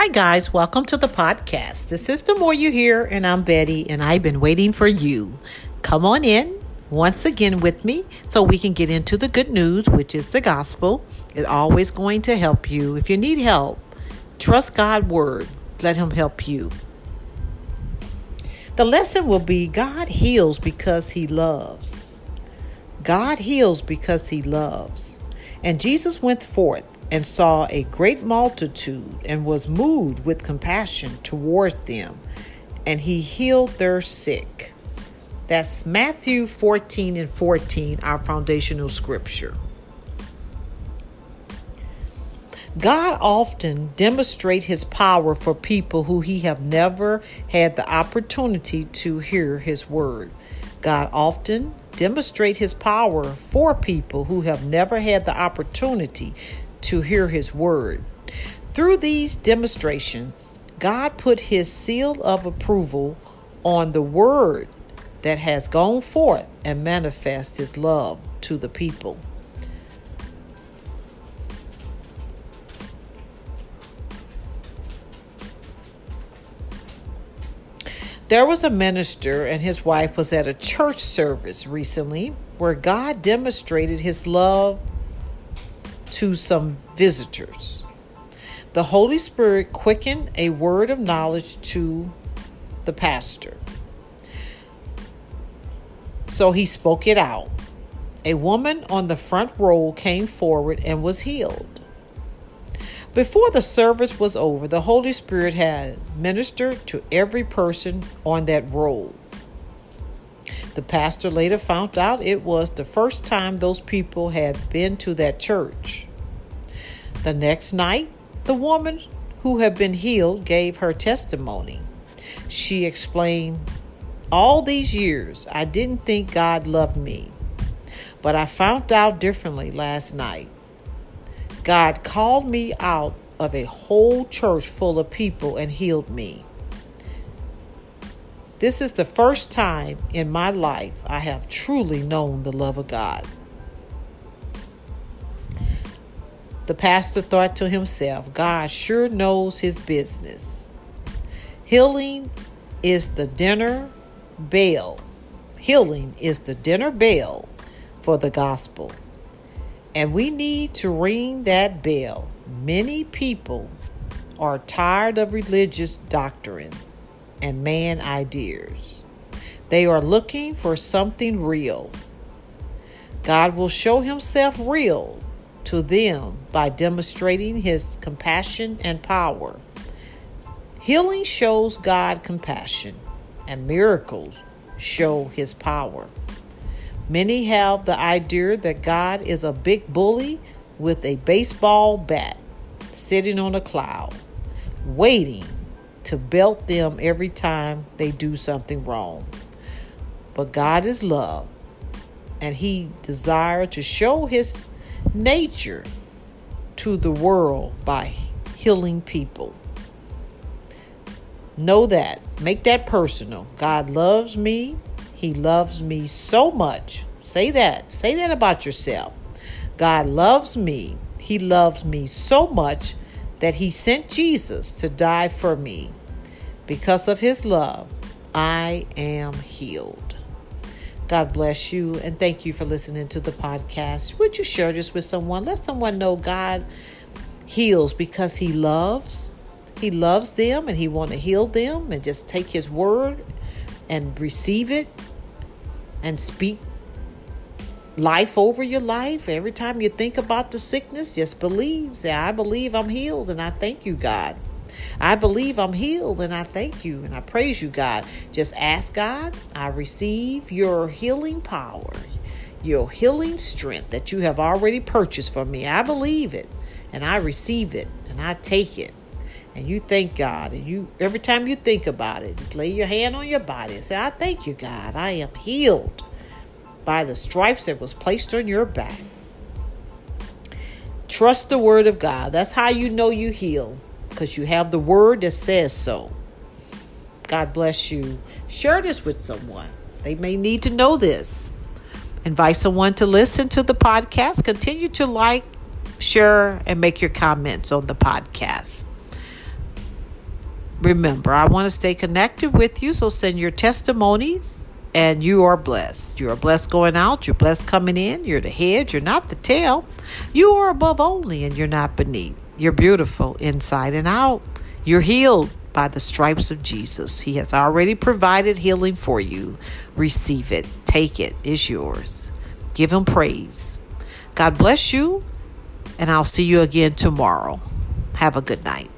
Hi, guys. Welcome to the podcast. This is The More You Hear, and I'm Betty, and I've been waiting for you. Come on in once again with me so we can get into the good news, which is the gospel. It's always going to help you. If you need help, trust God's word. Let Him help you. The lesson will be God heals because He loves. God heals because He loves. And Jesus went forth and saw a great multitude and was moved with compassion towards them, and he healed their sick. That's Matthew 14 and 14, our foundational scripture. God often demonstrates his power for people who he have never had the opportunity to hear his word. God often demonstrates his power for people who have never had the opportunity to hear his word. Through these demonstrations, God put his seal of approval on the word that has gone forth and manifest his love to the people. There was a minister and his wife was at a church service recently where God demonstrated his love to some visitors. The Holy Spirit quickened a word of knowledge to the pastor. So he spoke it out. A woman on the front row came forward and was healed. Before the service was over, the Holy Spirit had ministered to every person on that roll. The pastor later found out it was the first time those people had been to that church. The next night, the woman who had been healed gave her testimony. She explained, All these years, I didn't think God loved me, but I found out differently last night. God called me out of a whole church full of people and healed me. This is the first time in my life I have truly known the love of God. The pastor thought to himself, God sure knows his business. Healing is the dinner bell. Healing is the dinner bell for the gospel. And we need to ring that bell. Many people are tired of religious doctrine and man ideas. They are looking for something real. God will show himself real to them by demonstrating his compassion and power. Healing shows God compassion, and miracles show his power. Many have the idea that God is a big bully with a baseball bat sitting on a cloud, waiting to belt them every time they do something wrong. But God is love, and He desires to show His nature to the world by healing people. Know that. Make that personal. God loves me. He loves me so much. Say that. Say that about yourself. God loves me. He loves me so much that He sent Jesus to die for me. Because of His love, I am healed. God bless you and thank you for listening to the podcast. Would you share this with someone? Let someone know God heals because he loves. He loves them and he want to heal them and just take his word and receive it and speak life over your life. Every time you think about the sickness, just believe. Say, I believe I'm healed and I thank you, God. I believe I'm healed and I thank you and I praise you, God. Just ask God, I receive your healing power, your healing strength that you have already purchased for me. I believe it and I receive it and I take it. And you thank God, and you every time you think about it, just lay your hand on your body and say, I thank you, God. I am healed by the stripes that was placed on your back. Trust the word of God. That's how you know you heal because you have the word that says so. God bless you. Share this with someone. They may need to know this. Invite someone to listen to the podcast. Continue to like, share, and make your comments on the podcast. Remember, I want to stay connected with you, so send your testimonies and you are blessed. You are blessed going out, you're blessed coming in, you're the head, you're not the tail. You are above only and you're not beneath. You're beautiful inside and out. You're healed by the stripes of Jesus. He has already provided healing for you. Receive it, take it, it's yours. Give him praise. God bless you, and I'll see you again tomorrow. Have a good night.